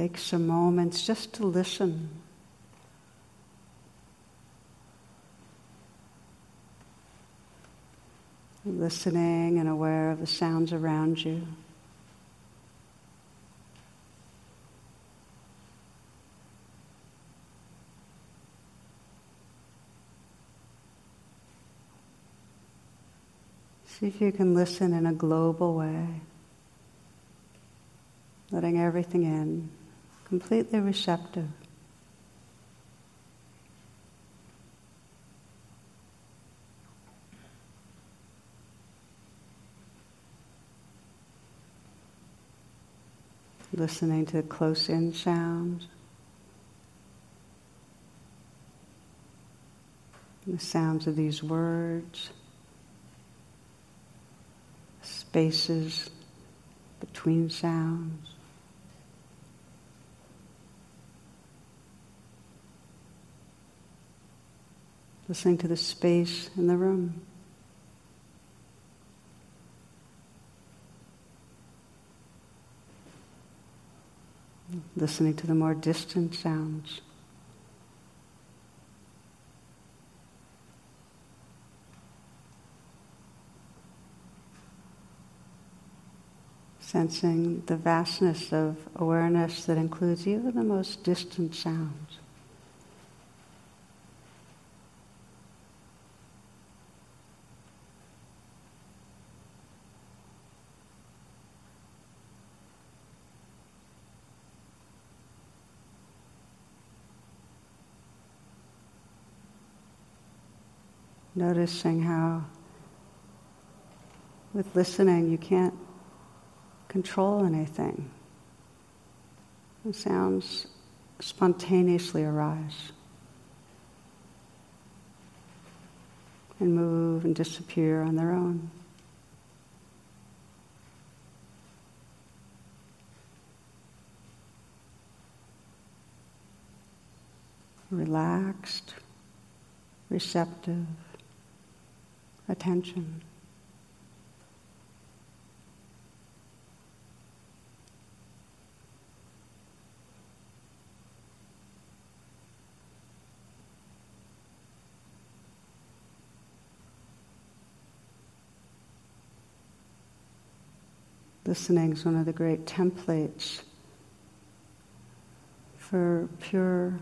Take some moments just to listen. Listening and aware of the sounds around you. See if you can listen in a global way, letting everything in completely receptive. Listening to close in sounds. The sounds of these words, spaces between sounds. Listening to the space in the room. Listening to the more distant sounds. Sensing the vastness of awareness that includes even the most distant sounds. Noticing how, with listening, you can't control anything. The sounds spontaneously arise and move and disappear on their own. Relaxed, receptive attention. Listening is one of the great templates for pure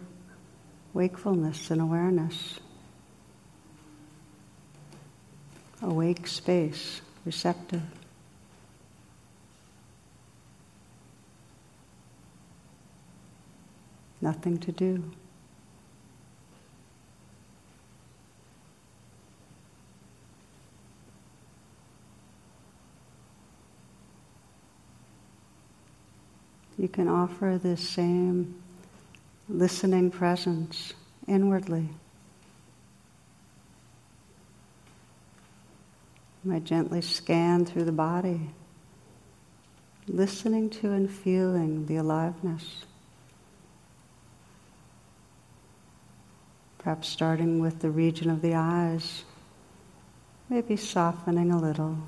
wakefulness and awareness. Awake space, receptive. Nothing to do. You can offer this same listening presence inwardly. I gently scan through the body, listening to and feeling the aliveness. Perhaps starting with the region of the eyes, maybe softening a little.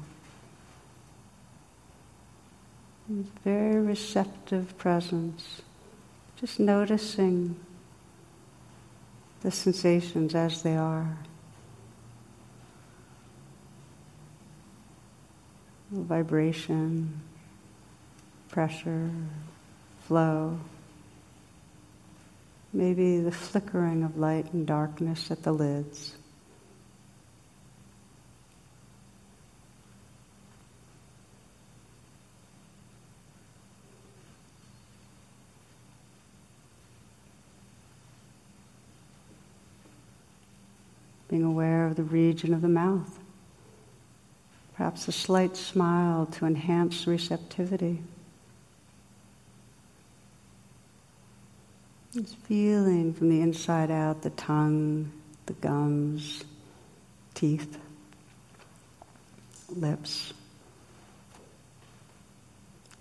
Very receptive presence, just noticing the sensations as they are. Vibration, pressure, flow. Maybe the flickering of light and darkness at the lids. being aware of the region of the mouth. Perhaps a slight smile to enhance receptivity. Just feeling from the inside out the tongue, the gums, teeth, lips.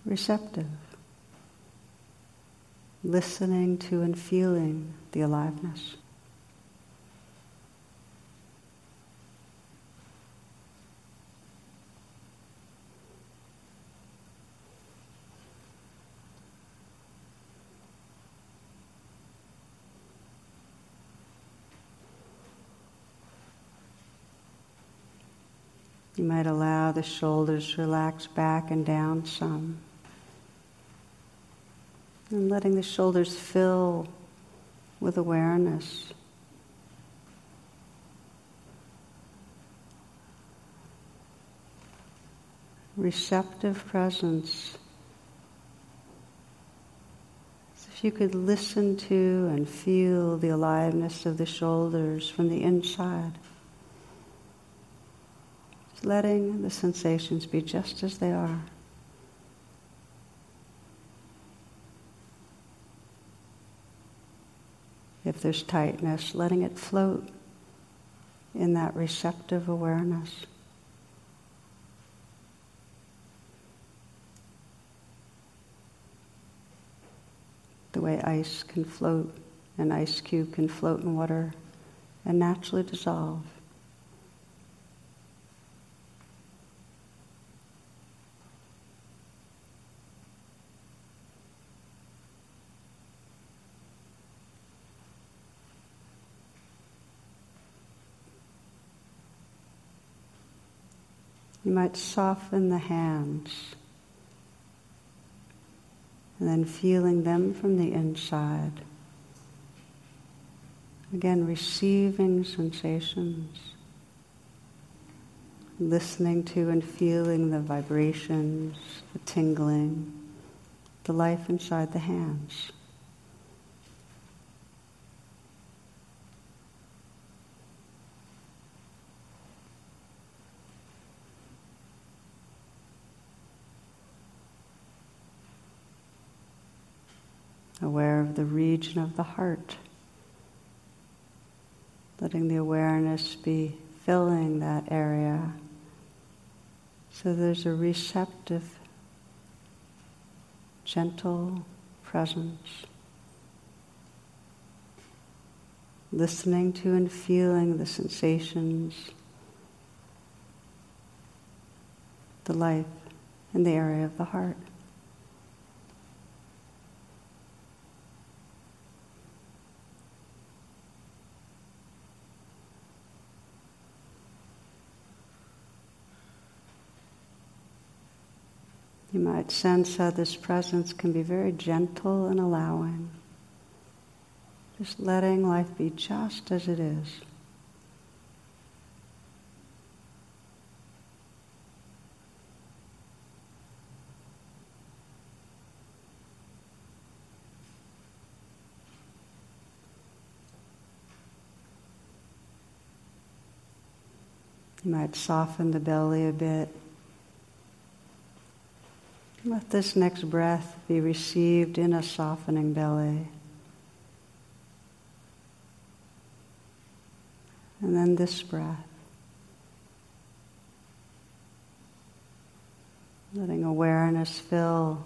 Receptive. Listening to and feeling the aliveness. You might allow the shoulders to relax back and down some. And letting the shoulders fill with awareness. Receptive presence. As if you could listen to and feel the aliveness of the shoulders from the inside letting the sensations be just as they are. If there's tightness, letting it float in that receptive awareness. The way ice can float, an ice cube can float in water and naturally dissolve. You might soften the hands and then feeling them from the inside. Again, receiving sensations, listening to and feeling the vibrations, the tingling, the life inside the hands. Aware of the region of the heart, letting the awareness be filling that area. So there's a receptive, gentle presence. Listening to and feeling the sensations, the life in the area of the heart. Might sense how this presence can be very gentle and allowing. Just letting life be just as it is. You might soften the belly a bit. Let this next breath be received in a softening belly. And then this breath. Letting awareness fill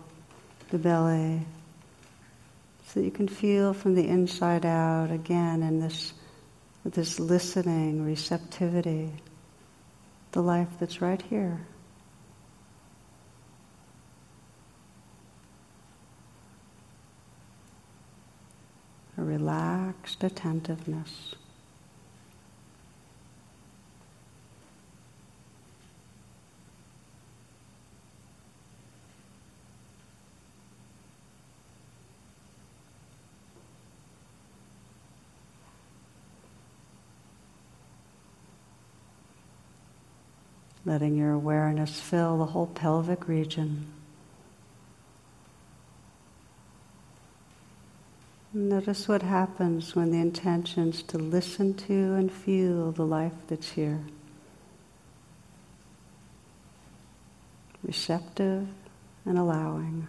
the belly so that you can feel from the inside out again in this, with this listening, receptivity, the life that's right here. Relaxed attentiveness. Letting your awareness fill the whole pelvic region. Notice what happens when the intention is to listen to and feel the life that's here. Receptive and allowing.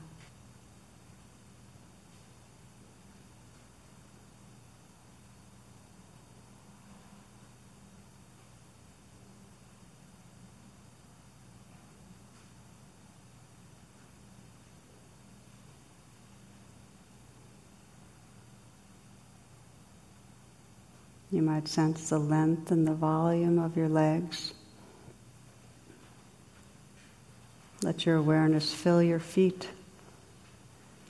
You might sense the length and the volume of your legs. Let your awareness fill your feet,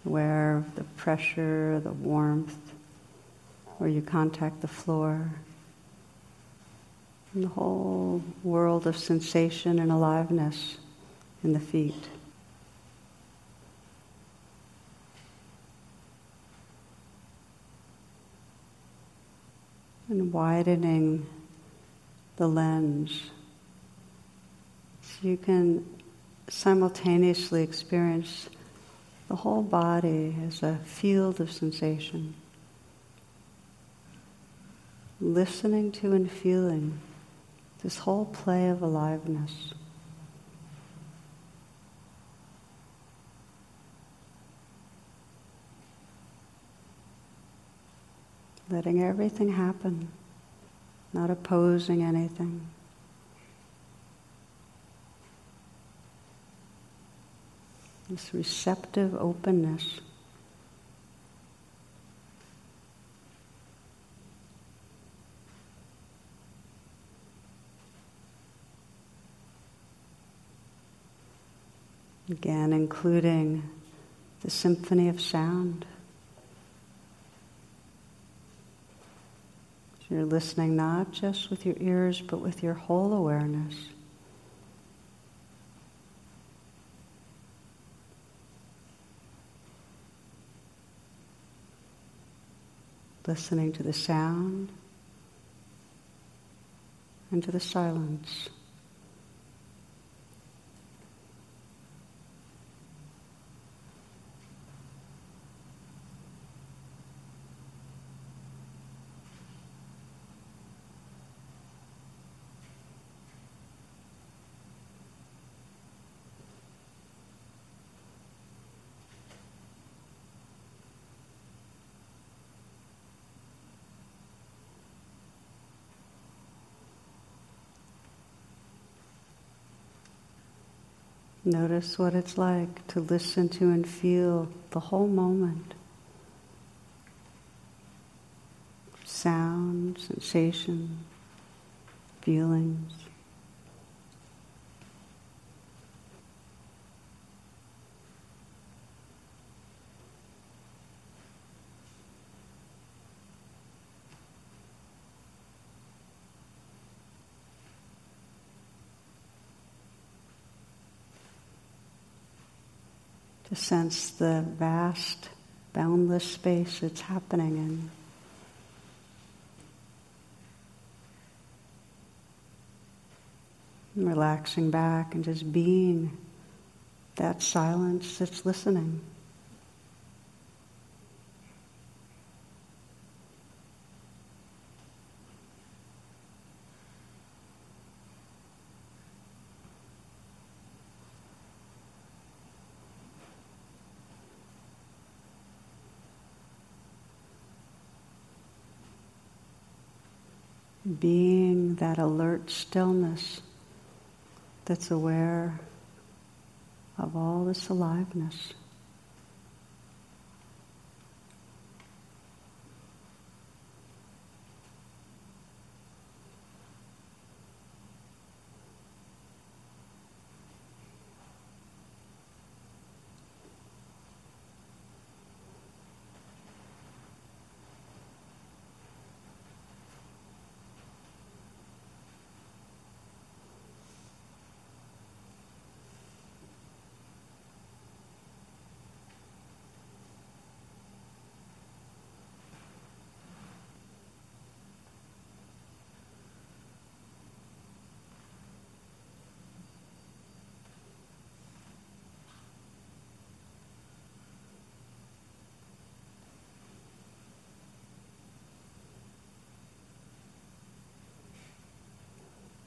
aware of the pressure, the warmth, where you contact the floor, and the whole world of sensation and aliveness in the feet. And widening the lens so you can simultaneously experience the whole body as a field of sensation. Listening to and feeling this whole play of aliveness. Letting everything happen, not opposing anything. This receptive openness. Again, including the symphony of sound. You're listening not just with your ears, but with your whole awareness. Listening to the sound and to the silence. Notice what it's like to listen to and feel the whole moment. Sound, sensation, feelings. To sense the vast, boundless space it's happening in. Relaxing back and just being that silence that's listening. Being that alert stillness that's aware of all this aliveness.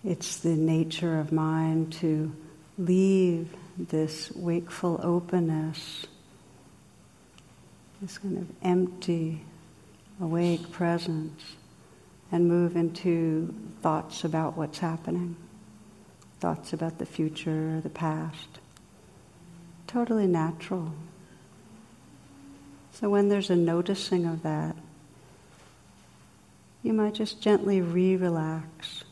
It's the nature of mind to leave this wakeful openness, this kind of empty, awake presence, and move into thoughts about what's happening, thoughts about the future, the past. Totally natural. So when there's a noticing of that, you might just gently re relax,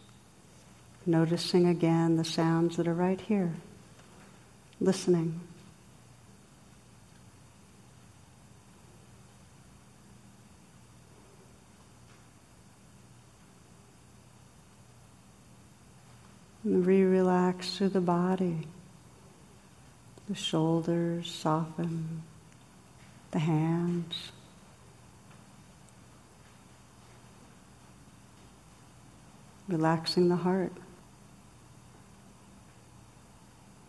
noticing again the sounds that are right here, listening. re relax through the body. The shoulders soften, the hands. Relaxing the heart.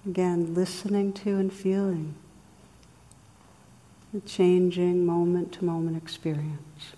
Again, listening to and feeling the changing moment to moment experience.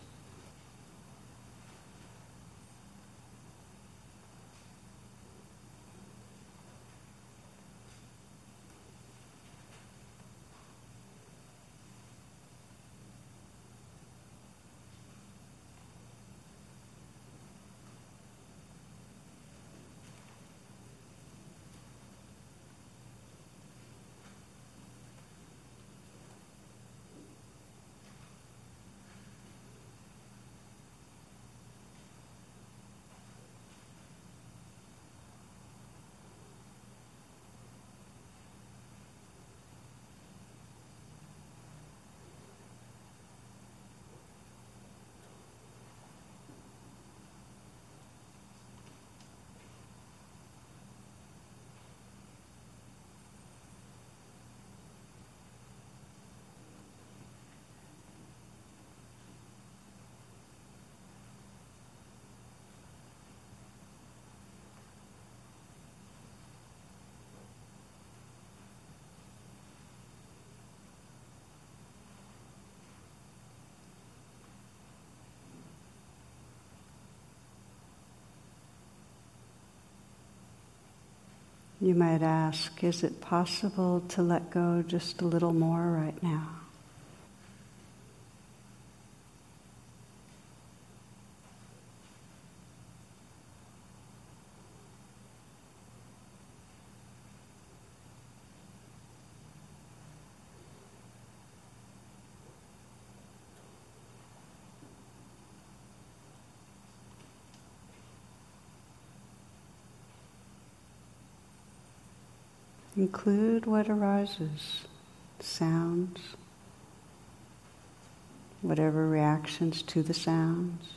You might ask, is it possible to let go just a little more right now? Include what arises, sounds, whatever reactions to the sounds,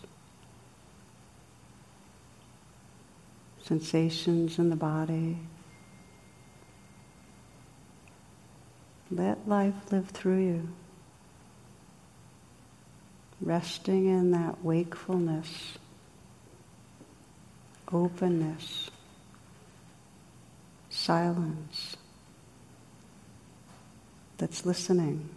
sensations in the body. Let life live through you, resting in that wakefulness, openness silence that's listening.